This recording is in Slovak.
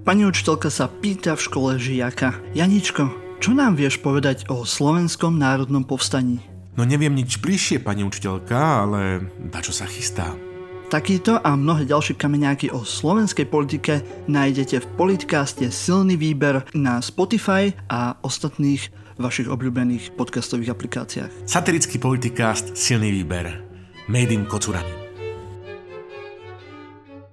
Pani učiteľka sa pýta v škole žiaka. Janičko, čo nám vieš povedať o slovenskom národnom povstaní? No neviem nič bližšie, pani učiteľka, ale na čo sa chystá? Takýto a mnohé ďalšie kameňáky o slovenskej politike nájdete v podcaste Silný výber na Spotify a ostatných vašich obľúbených podcastových aplikáciách. Satirický politikast Silný výber. Made in Kocurany.